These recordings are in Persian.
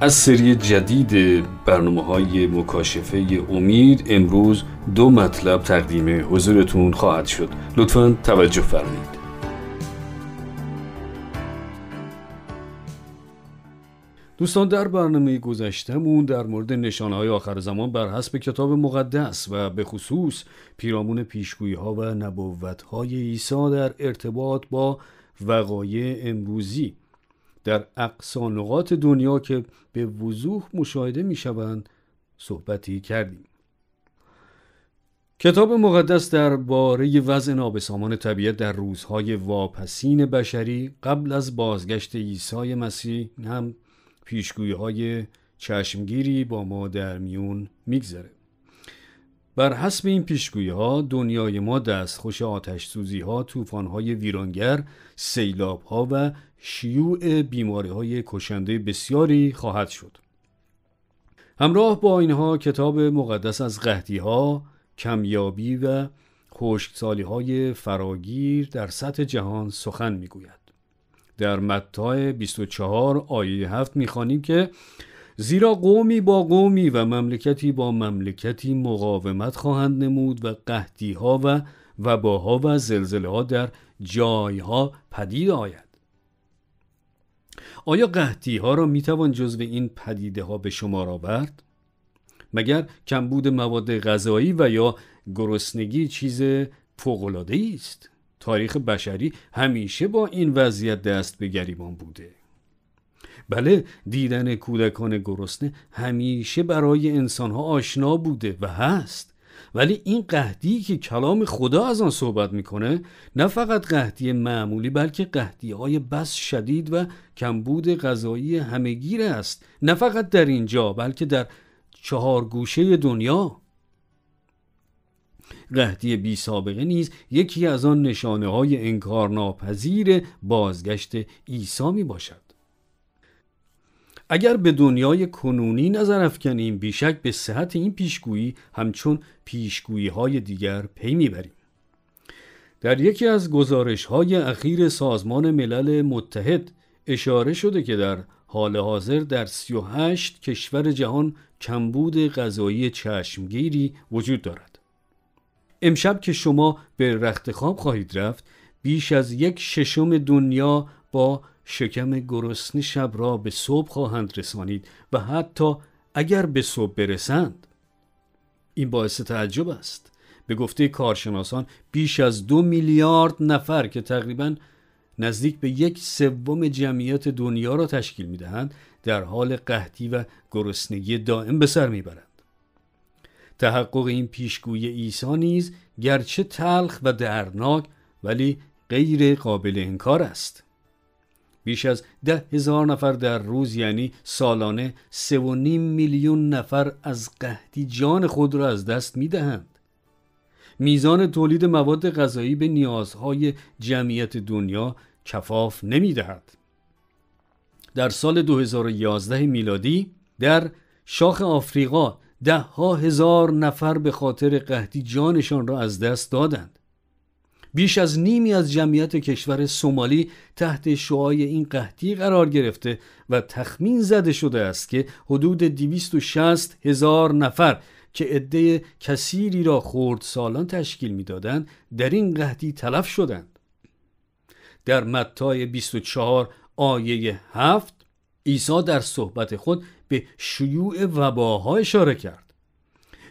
از سری جدید برنامه های مکاشفه امید امروز دو مطلب تقدیم حضورتون خواهد شد. لطفا توجه فرمایید. دوستان در برنامه گذشتمون در مورد نشانه های آخر زمان بر حسب کتاب مقدس و به خصوص پیرامون پیشگویی ها و نبوت های عیسی در ارتباط با وقایع امروزی در اقصا نقاط دنیا که به وضوح مشاهده می شوند صحبتی کردیم. کتاب مقدس در باره وضع نابسامان طبیعت در روزهای واپسین بشری قبل از بازگشت عیسی مسیح هم پیشگویی های چشمگیری با ما در میون میگذره بر حسب این پیشگویی ها دنیای ما دستخوش آتش سوزی ها طوفان های ویرانگر سیلاب ها و شیوع بیماری های کشنده بسیاری خواهد شد. همراه با اینها کتاب مقدس از قهدی ها کمیابی و خشکسالی های فراگیر در سطح جهان سخن می‌گوید. در متی 24 آیه 7 می‌خوانیم که زیرا قومی با قومی و مملکتی با مملکتی مقاومت خواهند نمود و قهدی ها و وباها و زلزله ها در جایها پدید آید آیا قهدی ها را می‌توان جزو این پدیده ها به شمار آورد؟ مگر کمبود مواد غذایی و یا گرسنگی چیز فوق‌العاده است؟ تاریخ بشری همیشه با این وضعیت دست به گریبان بوده بله دیدن کودکان گرسنه همیشه برای انسانها آشنا بوده و هست. ولی این قهدی که کلام خدا از آن صحبت می‌کنه نه فقط قهدی معمولی بلکه قهدی های بس شدید و کمبود غذایی همگیر است. نه فقط در اینجا بلکه در چهار گوشه دنیا. قهدی بی سابقه نیز یکی از آن نشانه های انکارناپذیر بازگشت عیسی می باشد اگر به دنیای کنونی نظر افکنیم بیشک به صحت این پیشگویی همچون پیشگویی های دیگر پی می‌بریم. در یکی از گزارش های اخیر سازمان ملل متحد اشاره شده که در حال حاضر در 38 کشور جهان کمبود غذایی چشمگیری وجود دارد. امشب که شما به رخت خواب خواهید رفت بیش از یک ششم دنیا با شکم گرسنه شب را به صبح خواهند رسانید و حتی اگر به صبح برسند این باعث تعجب است به گفته کارشناسان بیش از دو میلیارد نفر که تقریبا نزدیک به یک سوم جمعیت دنیا را تشکیل می دهند در حال قحطی و گرسنگی دائم به سر می‌برند. تحقق این پیشگوی عیسی نیز گرچه تلخ و دردناک ولی غیر قابل انکار است. بیش از ده هزار نفر در روز یعنی سالانه سه و نیم میلیون نفر از قحطی جان خود را از دست می دهند. میزان تولید مواد غذایی به نیازهای جمعیت دنیا کفاف نمی دهد. در سال 2011 میلادی در شاخ آفریقا ده ها هزار نفر به خاطر قحطی جانشان را از دست دادند. بیش از نیمی از جمعیت کشور سومالی تحت شعای این قحطی قرار گرفته و تخمین زده شده است که حدود 260 هزار نفر که عده کثیری را خورد سالان تشکیل می‌دادند در این قحطی تلف شدند. در متای 24 آیه 7 عیسی در صحبت خود به شیوع وباها اشاره کرد.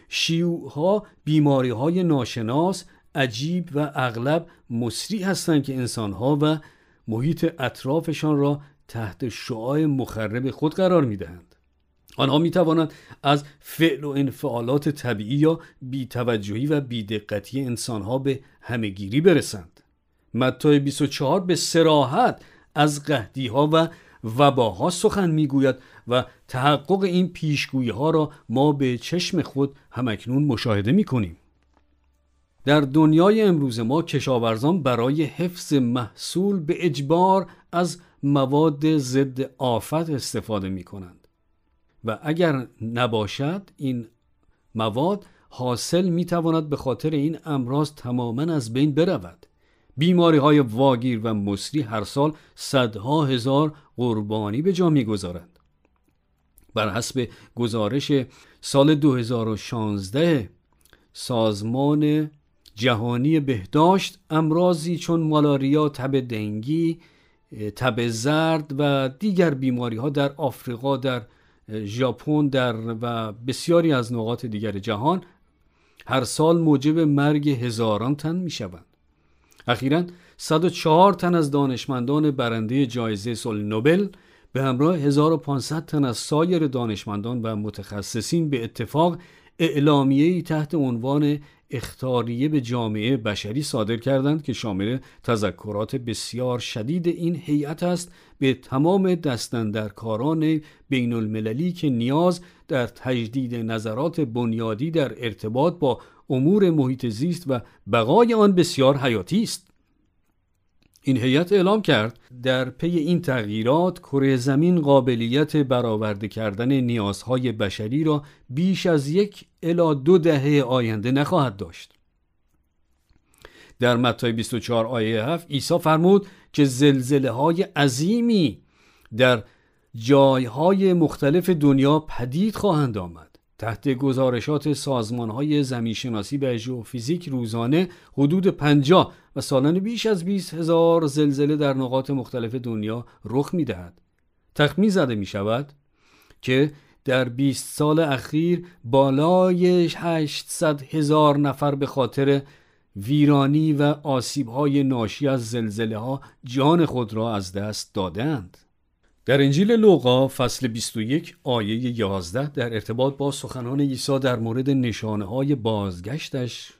شیوعها بیماری های ناشناس عجیب و اغلب مصری هستند که انسانها و محیط اطرافشان را تحت شعاع مخرب خود قرار می دهند. آنها می توانند از فعل و انفعالات طبیعی یا بیتوجهی و بیدقتی انسانها به همهگیری برسند. متی 24 به سراحت از قهدی ها و وباها سخن می‌گوید و تحقق این پیشگویی ها را ما به چشم خود همکنون مشاهده می‌کنیم در دنیای امروز ما کشاورزان برای حفظ محصول به اجبار از مواد ضد آفت استفاده می کنند و اگر نباشد این مواد حاصل می تواند به خاطر این امراض تماما از بین برود. بیماری های واگیر و مصری هر سال صدها هزار قربانی به جا می‌گذارند. بر حسب گزارش سال 2016 سازمان جهانی بهداشت امراضی چون مالاریا، تب دنگی، تب زرد و دیگر بیماری ها در آفریقا در ژاپن در و بسیاری از نقاط دیگر جهان هر سال موجب مرگ هزاران تن می شوند. اخیرا 104 تن از دانشمندان برنده جایزه صلح نوبل به همراه 1500 تن از سایر دانشمندان و متخصصین به اتفاق اعلامیه‌ای تحت عنوان اختاریه به جامعه بشری صادر کردند که شامل تذکرات بسیار شدید این هیئت است به تمام دستندرکاران بین المللی که نیاز در تجدید نظرات بنیادی در ارتباط با امور محیط زیست و بقای آن بسیار حیاتی است. این هیئت اعلام کرد در پی این تغییرات کره زمین قابلیت برآورده کردن نیازهای بشری را بیش از یک الا دو دهه آینده نخواهد داشت. در متی 24 آیه 7 عیسی فرمود که زلزله های عظیمی در جایهای مختلف دنیا پدید خواهند آمد. تحت گزارشات سازمان های زمینشناسی و ژئوفیزیک روزانه حدود 50 و سالانه بیش از 20 هزار زلزله در نقاط مختلف دنیا رخ می دهد. تخمین زده می شود که در 20 سال اخیر بالای 800 هزار نفر به خاطر ویرانی و آسیب های ناشی از زلزله ها جان خود را از دست دادند. در انجیل لوقا فصل 21 آیه 11 در ارتباط با سخنان عیسی در مورد نشانه های بازگشتش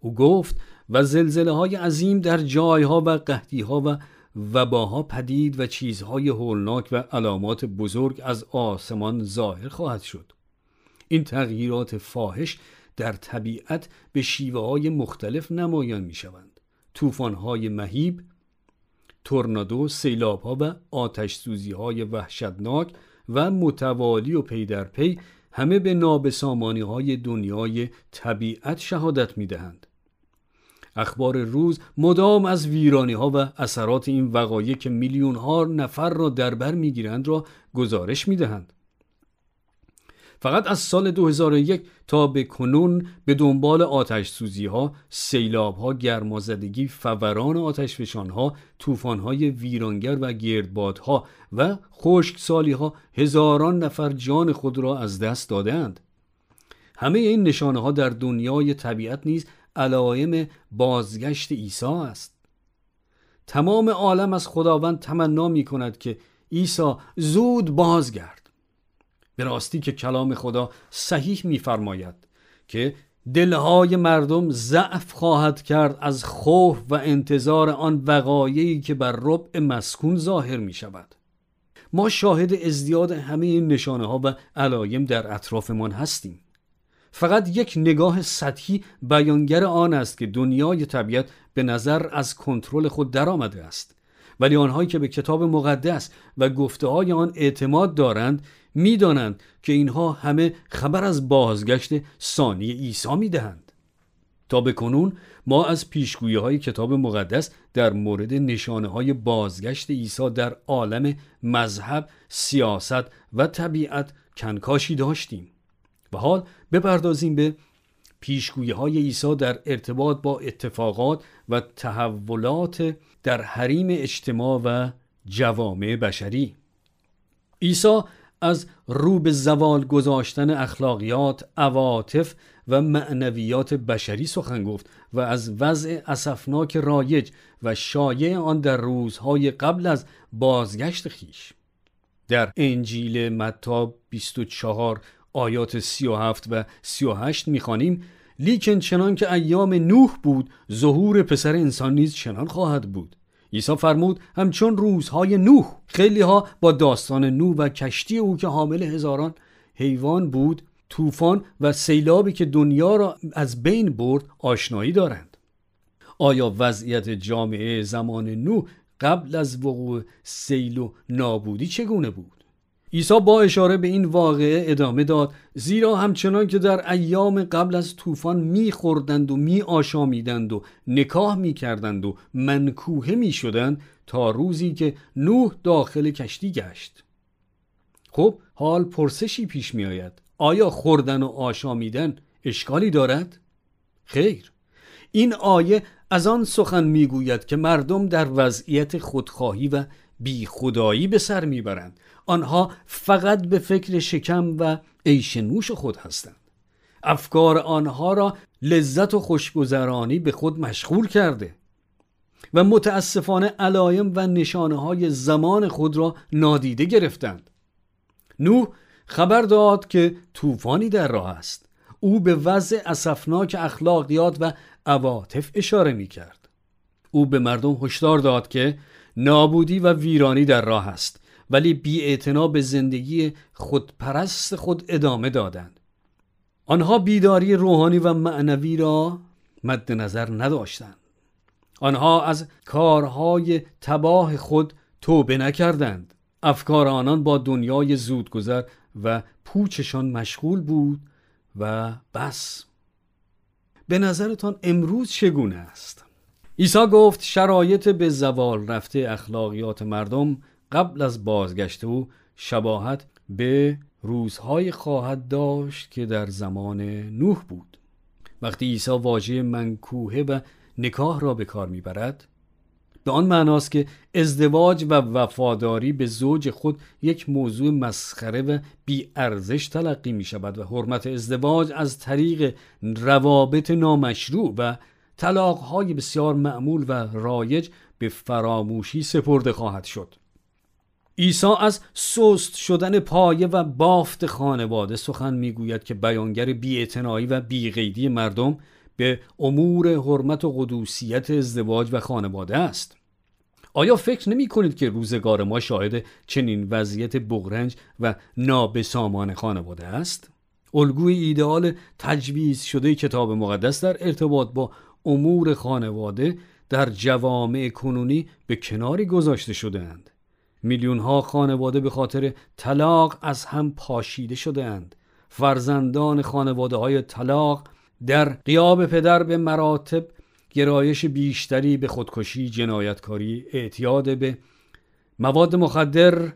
او گفت و زلزله های عظیم در جایها و قحطی ها و وباها پدید و چیزهای هولناک و علامات بزرگ از آسمان ظاهر خواهد شد. این تغییرات فاحش در طبیعت به شیوه های مختلف نمایان می شوند توفان های مهیب تورنادو، سیلاب ها و آتش سوزی های وحشتناک و متوالی و پی در پی همه به نابسامانی های دنیای طبیعت شهادت می دهند. اخبار روز مدام از ویرانی ها و اثرات این وقایع که میلیون ها نفر را در بر می‌گیرند را گزارش می دهند. فقط از سال 2001 تا به کنون به دنبال آتش سوزی ها، سیلاب ها، گرمازدگی، فوران آتش فشان ها، طوفان های ویرانگر و گردبادها و خشکسالی ها هزاران نفر جان خود را از دست دادند. همه این نشانه ها در دنیای طبیعت نیز علائم بازگشت عیسی است. تمام عالم از خداوند تمنا می کند که عیسی زود بازگرد. به راستی که کلام خدا صحیح میفرماید که دلهای مردم ضعف خواهد کرد از خوف و انتظار آن وقایعی که بر ربع مسکون ظاهر می شود ما شاهد ازدیاد همه این نشانه ها و علایم در اطرافمان هستیم. فقط یک نگاه سطحی بیانگر آن است که دنیای طبیعت به نظر از کنترل خود درآمده است. ولی آنهایی که به کتاب مقدس و گفته های آن اعتماد دارند می‌دانند که اینها همه خبر از بازگشت ثانی عیسی می‌دهند. تا به کنون ما از پیشگویی های کتاب مقدس در مورد نشانه های بازگشت عیسی در عالم مذهب، سیاست و طبیعت کنکاشی داشتیم. و حال بپردازیم به پیشگویی های عیسی در ارتباط با اتفاقات و تحولات در حریم اجتماع و جوامع بشری. عیسی از رو به زوال گذاشتن اخلاقیات، عواطف و معنویات بشری سخن گفت و از وضع اسفناک رایج و شایع آن در روزهای قبل از بازگشت خیش. در انجیل متا 24 آیات 37 و 38 می‌خوانیم لیکن چنان که ایام نوح بود ظهور پسر انسان نیز چنان خواهد بود. عیسی فرمود همچون روزهای نوح. خیلی ها با داستان نوح و کشتی او که حامل هزاران حیوان بود طوفان و سیلابی که دنیا را از بین برد آشنایی دارند. آیا وضعیت جامعه زمان نوح قبل از وقوع سیل و نابودی چگونه بود؟ عیسی با اشاره به این واقعه ادامه داد زیرا همچنان که در ایام قبل از طوفان میخوردند و می آشامیدند و نکاح می‌کردند و منکوهه می‌شدند تا روزی که نوح داخل کشتی گشت. خب حال پرسشی پیش می آید آیا خوردن و آشامیدن اشکالی دارد؟ خیر. این آیه از آن سخن می‌گوید که مردم در وضعیت خودخواهی و بی خدایی به سر می‌برند. آنها فقط به فکر شکم و عیش نوش خود هستند. افکار آنها را لذت و خوشگذرانی به خود مشغول کرده و متاسفانه علایم و نشانه های زمان خود را نادیده گرفتند. نوح خبر داد که طوفانی در راه است. او به وضع اسفناک اخلاقیات و عواطف اشاره می کرد او به مردم هشدار داد که نابودی و ویرانی در راه است ولی بی به زندگی خودپرست خود ادامه دادند. آنها بیداری روحانی و معنوی را مد نظر نداشتند. آنها از کارهای تباه خود توبه نکردند. افکار آنان با دنیای زودگذر و پوچشان مشغول بود و بس. به نظرتان امروز چگونه است؟ عیسی گفت شرایط به زوال رفته اخلاقیات مردم قبل از بازگشت او شباهت به روزهای خواهد داشت که در زمان نوح بود. وقتی عیسی واژه منکوهه و نکاح را به کار می‌برد به آن معناست که ازدواج و وفاداری به زوج خود یک موضوع مسخره و بی ارزش تلقی می شود و حرمت ازدواج از طریق روابط نامشروع و طلاقهای بسیار معمول و رایج به فراموشی سپرده خواهد شد عیسی از سست شدن پایه و بافت خانواده سخن می‌گوید که بیانگر بیاعتنایی و بیقیدی مردم به امور حرمت و قدوسیت ازدواج و خانواده است آیا فکر نمی کنید که روزگار ما شاهد چنین وضعیت بغرنج و نابسامان خانواده است؟ الگوی ایدئال تجویز شده کتاب مقدس در ارتباط با امور خانواده در جوامع کنونی به کناری گذاشته شدهاند. میلیون ها خانواده به خاطر طلاق از هم پاشیده شده اند. فرزندان خانواده های طلاق در قیاب پدر به مراتب گرایش بیشتری به خودکشی، جنایتکاری، اعتیاد به مواد مخدر،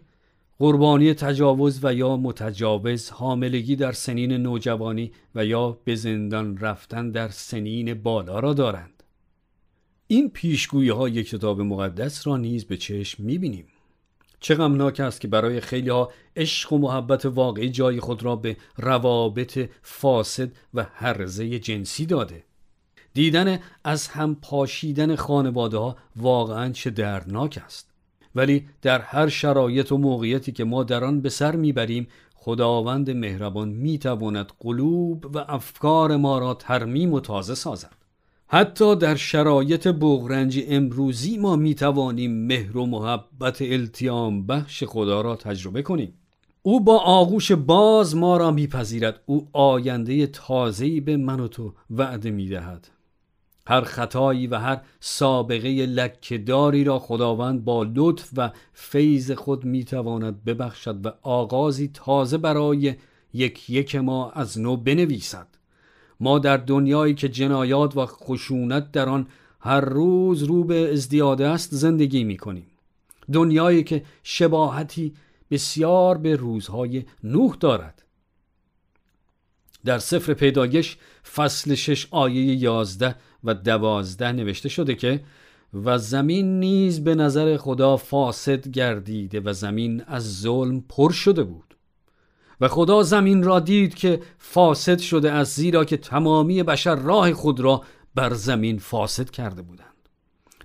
قربانی تجاوز و یا متجاوز، حاملگی در سنین نوجوانی و یا به زندان رفتن در سنین بالا را دارند. این پیشگویی های کتاب مقدس را نیز به چشم می‌بینیم. چه غمناک است که برای خیلی ها عشق و محبت واقعی جای خود را به روابط فاسد و حرزه جنسی داده دیدن از هم پاشیدن خانواده ها واقعا چه دردناک است ولی در هر شرایط و موقعیتی که ما در آن به سر می‌بریم خداوند مهربان می‌تواند قلوب و افکار ما را ترمیم و تازه سازد. حتی در شرایط بغرنج امروزی ما می توانیم مهر و محبت التیام بخش خدا را تجربه کنیم. او با آغوش باز ما را میپذیرد. او آینده تازه‌ای به من و تو وعده می‌دهد. هر خطایی و هر سابقه لکهداری را خداوند با لطف و فیض خود می‌تواند ببخشد و آغازی تازه برای یک یک ما از نو بنویسد. ما در دنیایی که جنایات و خشونت در آن هر روز رو به ازدیاده است زندگی می کنیم دنیایی که شباهتی بسیار به روزهای نوح دارد. در سفر پیدایش فصل شش آیه یازده و دوازده نوشته شده که و زمین نیز به نظر خدا فاسد گردیده و زمین از ظلم پر شده بود. و خدا زمین را دید که فاسد شده از زیرا که تمامی بشر راه خود را بر زمین فاسد کرده بودند.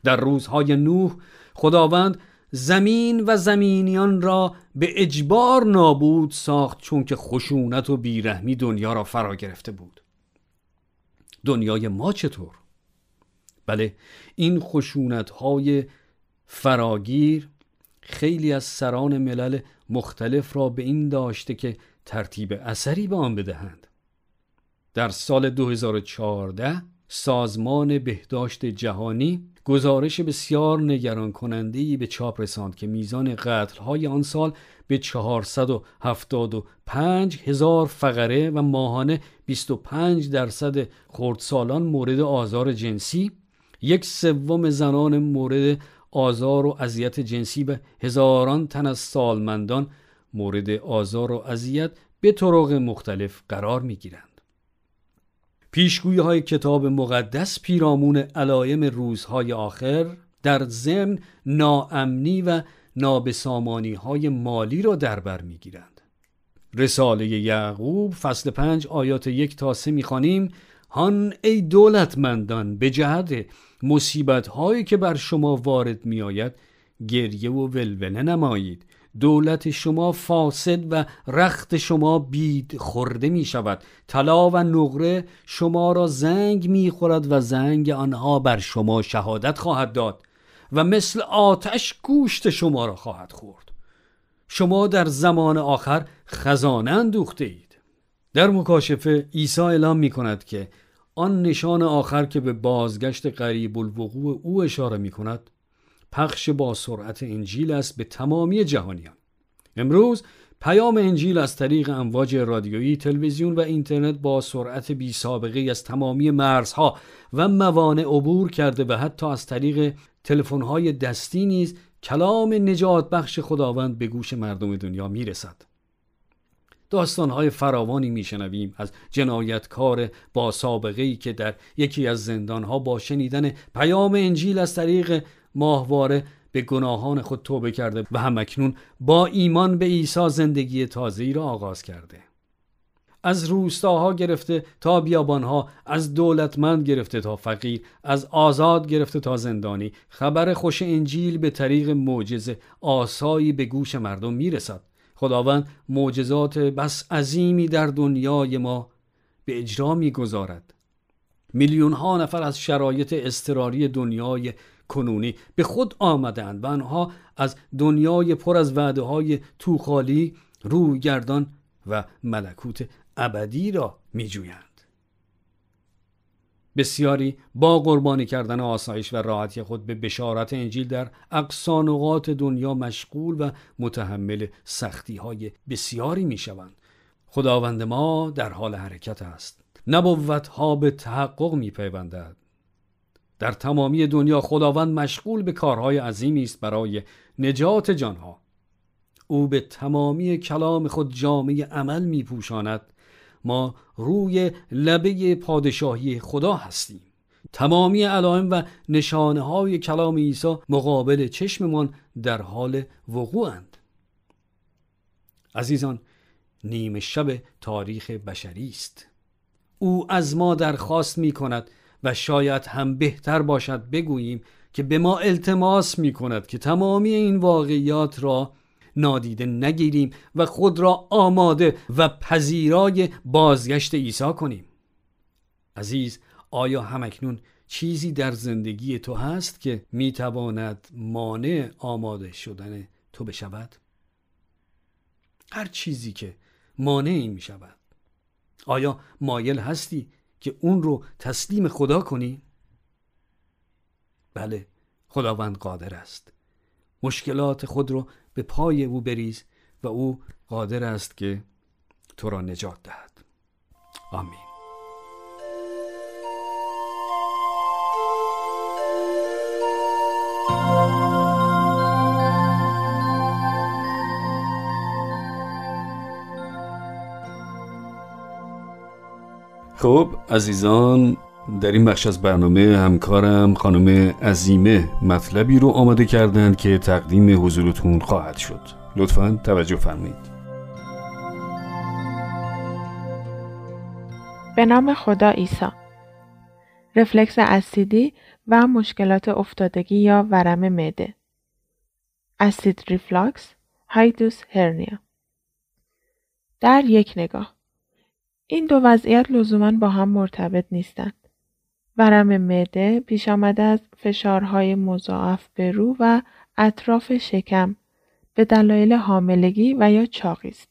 در روزهای نوح خداوند زمین و زمینیان را به اجبار نابود ساخت چون که خشونت و بیرحمی دنیا را فرا گرفته بود دنیای ما چطور؟ بله این خشونت های فراگیر خیلی از سران ملل مختلف را به این داشته که ترتیب اثری به آن بدهند در سال 2014 سازمان بهداشت جهانی گزارش بسیار نگران کننده به چاپ رساند که میزان قتل های آن سال به 475 هزار فقره و ماهانه 25 درصد خردسالان مورد آزار جنسی یک سوم زنان مورد آزار و اذیت جنسی و هزاران تن از سالمندان مورد آزار و اذیت به طرق مختلف قرار می گیرند. پیشگویی های کتاب مقدس پیرامون علایم روزهای آخر در ضمن ناامنی و نابسامانی های مالی را در بر می گیرند. رساله یعقوب فصل پنج آیات یک تا سه می‌خوانیم هان ای دولتمندان به جهت مصیبت هایی که بر شما وارد می آید گریه و ولوله نمایید دولت شما فاسد و رخت شما بید خورده می شود. طلا و نقره شما را زنگ می خورد و زنگ آنها بر شما شهادت خواهد داد و مثل آتش گوشت شما را خواهد خورد. شما در زمان آخر خزانه اندوخته اید. در مکاشفه عیسی اعلام می کند که آن نشان آخر که به بازگشت قریب الوقوع او اشاره می کند پخش با سرعت انجیل است به تمامی جهانیان امروز پیام انجیل از طریق امواج رادیویی تلویزیون و اینترنت با سرعت بی سابقه از تمامی مرزها و موانع عبور کرده و حتی از طریق تلفن‌های دستی نیز کلام نجات بخش خداوند به گوش مردم دنیا می‌رسد. داستانهای فراوانی میشنویم از جنایتکار با سابقه ای که در یکی از زندانها با شنیدن پیام انجیل از طریق ماهواره به گناهان خود توبه کرده و همکنون با ایمان به عیسی زندگی تازه‌ای را آغاز کرده. از روستاها گرفته تا بیابانها از دولتمند گرفته تا فقیر از آزاد گرفته تا زندانی. خبر خوش انجیل به طریق معجزه آسایی به گوش مردم می‌رسد. خداوند معجزات بس عظیمی در دنیای ما به اجرا می‌گذارد. میلیون ها نفر از شرایط اضطراری دنیای کنونی به خود آمدند و آنها از دنیای پر از وعده های توخالی روی گردان و ملکوت ابدی را می جویند. بسیاری با قربانی کردن آسایش و راحتی خود به بشارت انجیل در اقصانقات دنیا مشغول و متحمل سختی های بسیاری می شوند. خداوند ما در حال حرکت است. نبوت ها به تحقق می پیوندد. در تمامی دنیا خداوند مشغول به کارهای عظیمی است برای نجات جانها. او به تمامی کلام خود جامعه عمل می پوشاند ما روی لبه پادشاهی خدا هستیم. تمامی علائم و نشانه های کلام عیسی مقابل چشممان در حال وقوعند. عزیزان نیمه شب تاریخ بشری است. او از ما درخواست می کند و شاید هم بهتر باشد بگوییم که به ما التماس می کند که تمامی این واقعیات را نادیده نگیریم و خود را آماده و پذیرای بازگشت عیسی کنیم عزیز آیا همکنون چیزی در زندگی تو هست که می‌تواند مانع آماده شدن تو بشود؟ هر چیزی که مانعی می شود آیا مایل هستی که اون رو تسلیم خدا کنی؟ بله خداوند قادر است. مشکلات خود رو به پای او بریز و او قادر است که تو را نجات دهد. آمین. خب عزیزان در این بخش از برنامه همکارم خانم عزیمه مطلبی رو آماده کردند که تقدیم حضورتون خواهد شد. لطفا توجه فرمایید. به نام خدا عیسی. رفلکس اسیدی و مشکلات افتادگی یا ورم معده. acid reflux hiatus hernia. در یک نگاه. این دو وضعیت لزوما با هم مرتبط نیستند. ورم معده پیش آمده از فشارهای مضاعف به رو و اطراف شکم به دلایل حاملگی و یا چاقی است.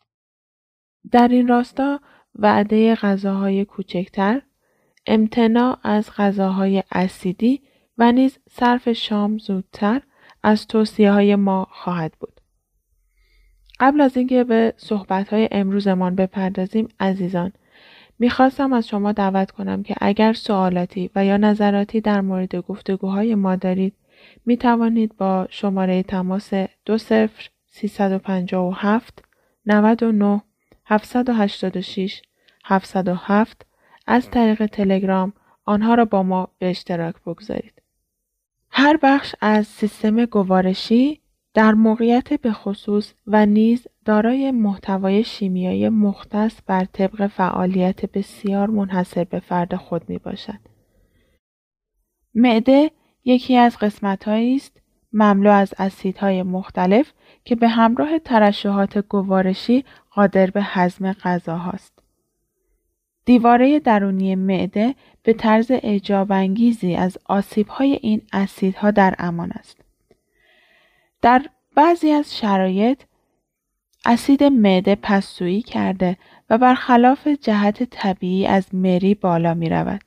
در این راستا وعده غذاهای کوچکتر، امتناع از غذاهای اسیدی و نیز صرف شام زودتر از توصیه های ما خواهد بود. قبل از اینکه به صحبت های امروزمان بپردازیم عزیزان می‌خواستم از شما دعوت کنم که اگر سوالاتی و یا نظراتی در مورد گفتگوهای ما دارید می توانید با شماره تماس 20 357 99 786 707 از طریق تلگرام آنها را با ما به اشتراک بگذارید. هر بخش از سیستم گوارشی در موقعیت به خصوص و نیز دارای محتوای شیمیایی مختص بر طبق فعالیت بسیار منحصر به فرد خود می باشد. معده یکی از قسمتهایی است مملو از اسیدهای مختلف که به همراه ترشحات گوارشی قادر به هضم غذاهاست. دیواره درونی معده به طرز اعجاب انگیزی از آسیبهای این اسیدها در امان است. در بعضی از شرایط اسید معده پسسویی کرده و برخلاف جهت طبیعی از مری بالا می رود.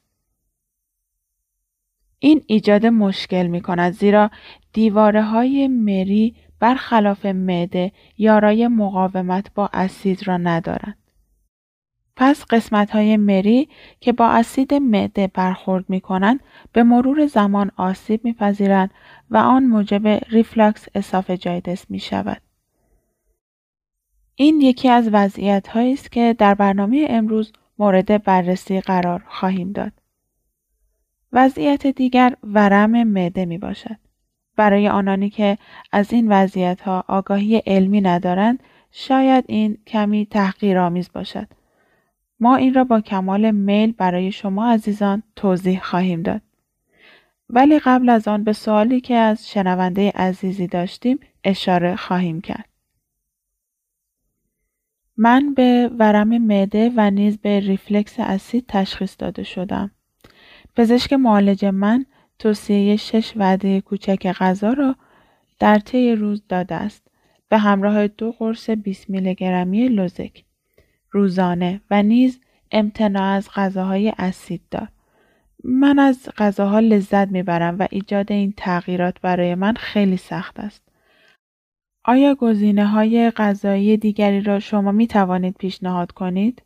این ایجاد مشکل می کند زیرا دیواره های مری برخلاف معده یارای مقاومت با اسید را ندارند. پس قسمت های مری که با اسید معده برخورد می کنند به مرور زمان آسیب میپذیرند و آن موجب ریفلاکس اسافجایدس می شود. این یکی از وضعیت هایی است که در برنامه امروز مورد بررسی قرار خواهیم داد. وضعیت دیگر ورم معده می باشد. برای آنانی که از این وضعیت ها آگاهی علمی ندارند شاید این کمی تحقیرآمیز باشد. ما این را با کمال میل برای شما عزیزان توضیح خواهیم داد. ولی قبل از آن به سوالی که از شنونده عزیزی داشتیم اشاره خواهیم کرد. من به ورم معده و نیز به ریفلکس اسید تشخیص داده شدم. پزشک معالج من توصیه شش وعده کوچک غذا را در طی روز داده است به همراه دو قرص 20 میلی گرمی لوزک روزانه و نیز امتناع از غذاهای اسیددار. من از غذاها لذت می‌برم و ایجاد این تغییرات برای من خیلی سخت است. آیا گزینه های غذایی دیگری را شما می توانید پیشنهاد کنید؟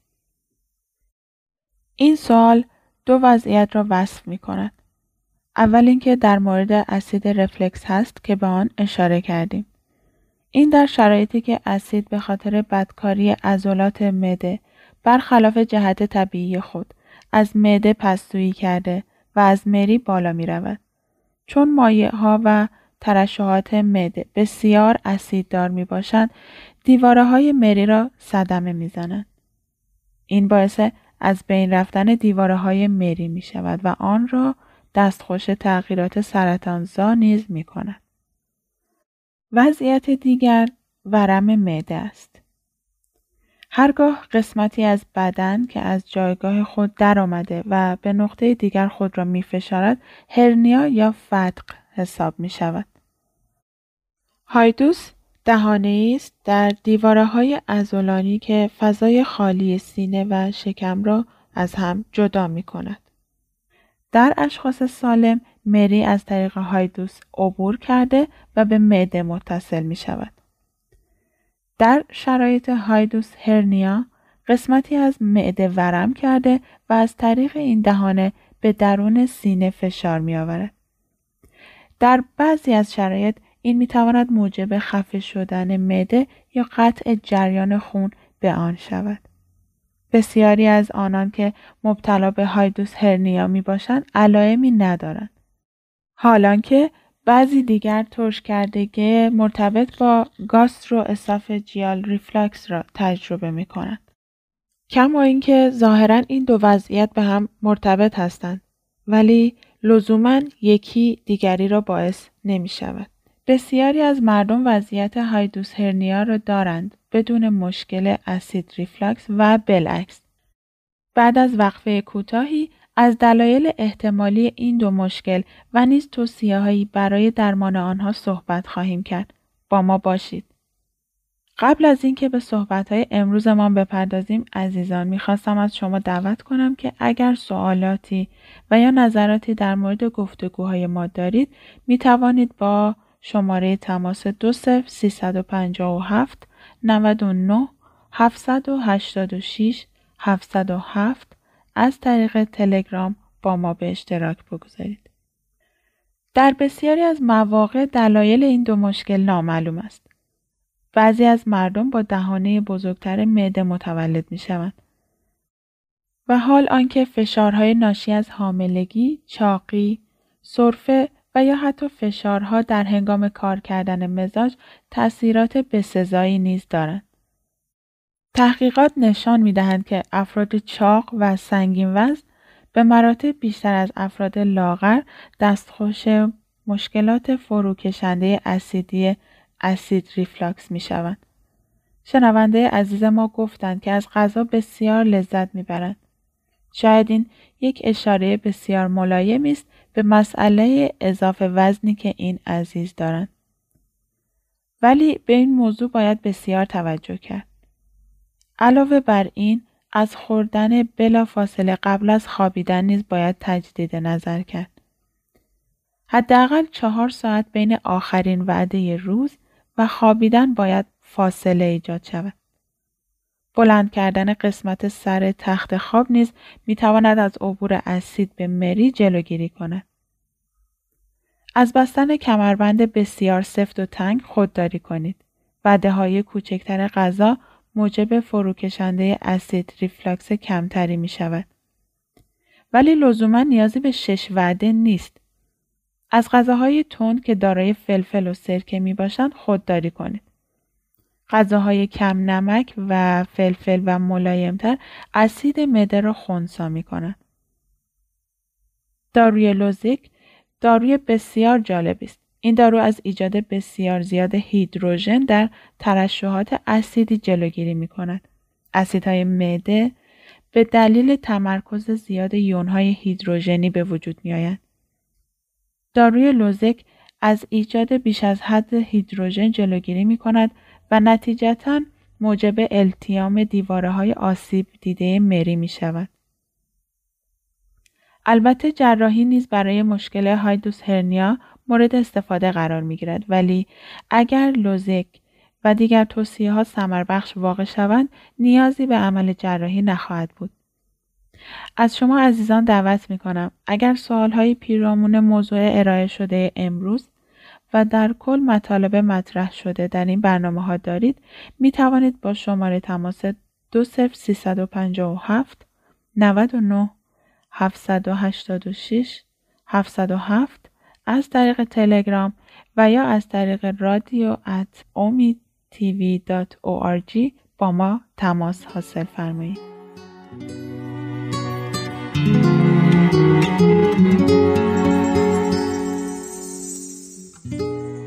این سوال دو وضعیت را وصف می کند. اول اینکه در مورد اسید رفلکس هست که به آن اشاره کردیم. این در شرایطی که اسید به خاطر بدکاری عضلات معده برخلاف جهت طبیعی خود از معده پستویی کرده و از مری بالا می رود. چون مایع ها و ترشحات معده بسیار اسیددار می باشند دیواره های مری را صدمه می زنند. این باعث از بین رفتن دیواره های مری می شود و آن را دستخوش تغییرات سرطانزا نیز می کند. وضعیت دیگر ورم معده است. هرگاه قسمتی از بدن که از جایگاه خود درآمده و به نقطه دیگر خود را می فشارد هرنیا یا فتق حساب می شود. هایدوس دهانه است در دیواره های ازولانی که فضای خالی سینه و شکم را از هم جدا می کند. در اشخاص سالم مری از طریق هایدوس عبور کرده و به معده متصل می شود. در شرایط هایدوس هرنیا قسمتی از معده ورم کرده و از طریق این دهانه به درون سینه فشار می آورد. در بعضی از شرایط این می تواند موجب خفه شدن معده یا قطع جریان خون به آن شود. بسیاری از آنان که مبتلا به هایدوس هرنیا می باشند علائمی ندارند. حالانکه بعضی دیگر ترش کردگی مرتبط با gastroesophageal reflux را تجربه می کنند. کما اینکه ظاهرا این دو وضعیت به هم مرتبط هستند ولی لزوما یکی دیگری را باعث نمی شود. بسیاری از مردم وضعیت hiatus hernia را دارند بدون مشکل acid reflux و بالعکس. بعد از وقفه کوتاهی از دلایل احتمالی این دو مشکل و نیز توصیههایی برای درمان آنها صحبت خواهیم کرد. با ما باشید. قبل از اینکه به صحبتهای امروزمان بپردازیم عزیزان می‌خواستم از شما دعوت کنم که اگر سوالاتی و یا نظراتی در مورد گفتگوهای ما دارید می توانید با شماره تماس 20357 99 786 707 از طریق تلگرام با ما به اشتراک بگذارید. در بسیاری از مواقع دلایل این دو مشکل نامعلوم است. بعضی از مردم با دهانه بزرگتر معده متولد می شوند. و حال آنکه فشارهای ناشی از حاملگی، چاقی، سرفه و یا حتی فشارها در هنگام کار کردن مزاج تاثیرات بسزایی نیز دارند. تحقیقات نشان می دهند که افراد چاق و سنگین وزن به مراتب بیشتر از افراد لاغر دستخوش مشکلات فروکشنده اسیدی acid reflux می شوند. شنونده عزیز ما گفتند که از غذا بسیار لذت می‌برند. شاید این یک اشاره بسیار ملایمی است به مسئله اضافه وزنی که این عزیز دارند. ولی به این موضوع باید بسیار توجه کرد. علاوه بر این از خوردن بلا فاصله قبل از خوابیدن نیز باید تجدید نظر کرد. حداقل چهار ساعت بین آخرین وعده روز و خوابیدن باید فاصله ایجاد شود. بلند کردن قسمت سر تخت خواب نیز می تواند از عبور اسید به مری جلوگیری کند. از بستن کمربند بسیار سفت و تنگ خودداری کنید. وعده های کوچکتر غذا موجب فروکشنده acid reflux کمتری می شود. ولی لزوما نیازی به شش وعده نیست. از غذاهای تند که دارای فلفل و سرکه می باشند خودداری کنید. غذاهای کم نمک و فلفل و ملایمتر اسید مده را خونسا می کنند. داروی لوزیک داروی بسیار جالب است. این دارو از ایجاد بسیار زیاد هیدروژن در ترشحات اسیدی جلوگیری می کند. اسیدهای معده به دلیل تمرکز زیاد یونهای هیدروژنی به وجود می آید. داروی لوزک از ایجاد بیش از حد هیدروژن جلوگیری می کند و نتیجتا موجب التیام دیواره های آسیب دیده مری می شود. البته جراحی نیز برای مشکل هایدوس هرنیا مورد استفاده قرار می گیرد ولی اگر لوزک و دیگر توصیه ها سمر بخش واقع شوند نیازی به عمل جراحی نخواهد بود. از شما عزیزان دعوت می کنم اگر سوال های پیرامون موضوع ارائه شده امروز و در کل مطالب مطرح شده در این برنامه ها دارید می توانید با شماره تماس 20357 99 786 707 از طریق تلگرام و یا از طریق رادیو ات با ما تماس حاصل فرمایید.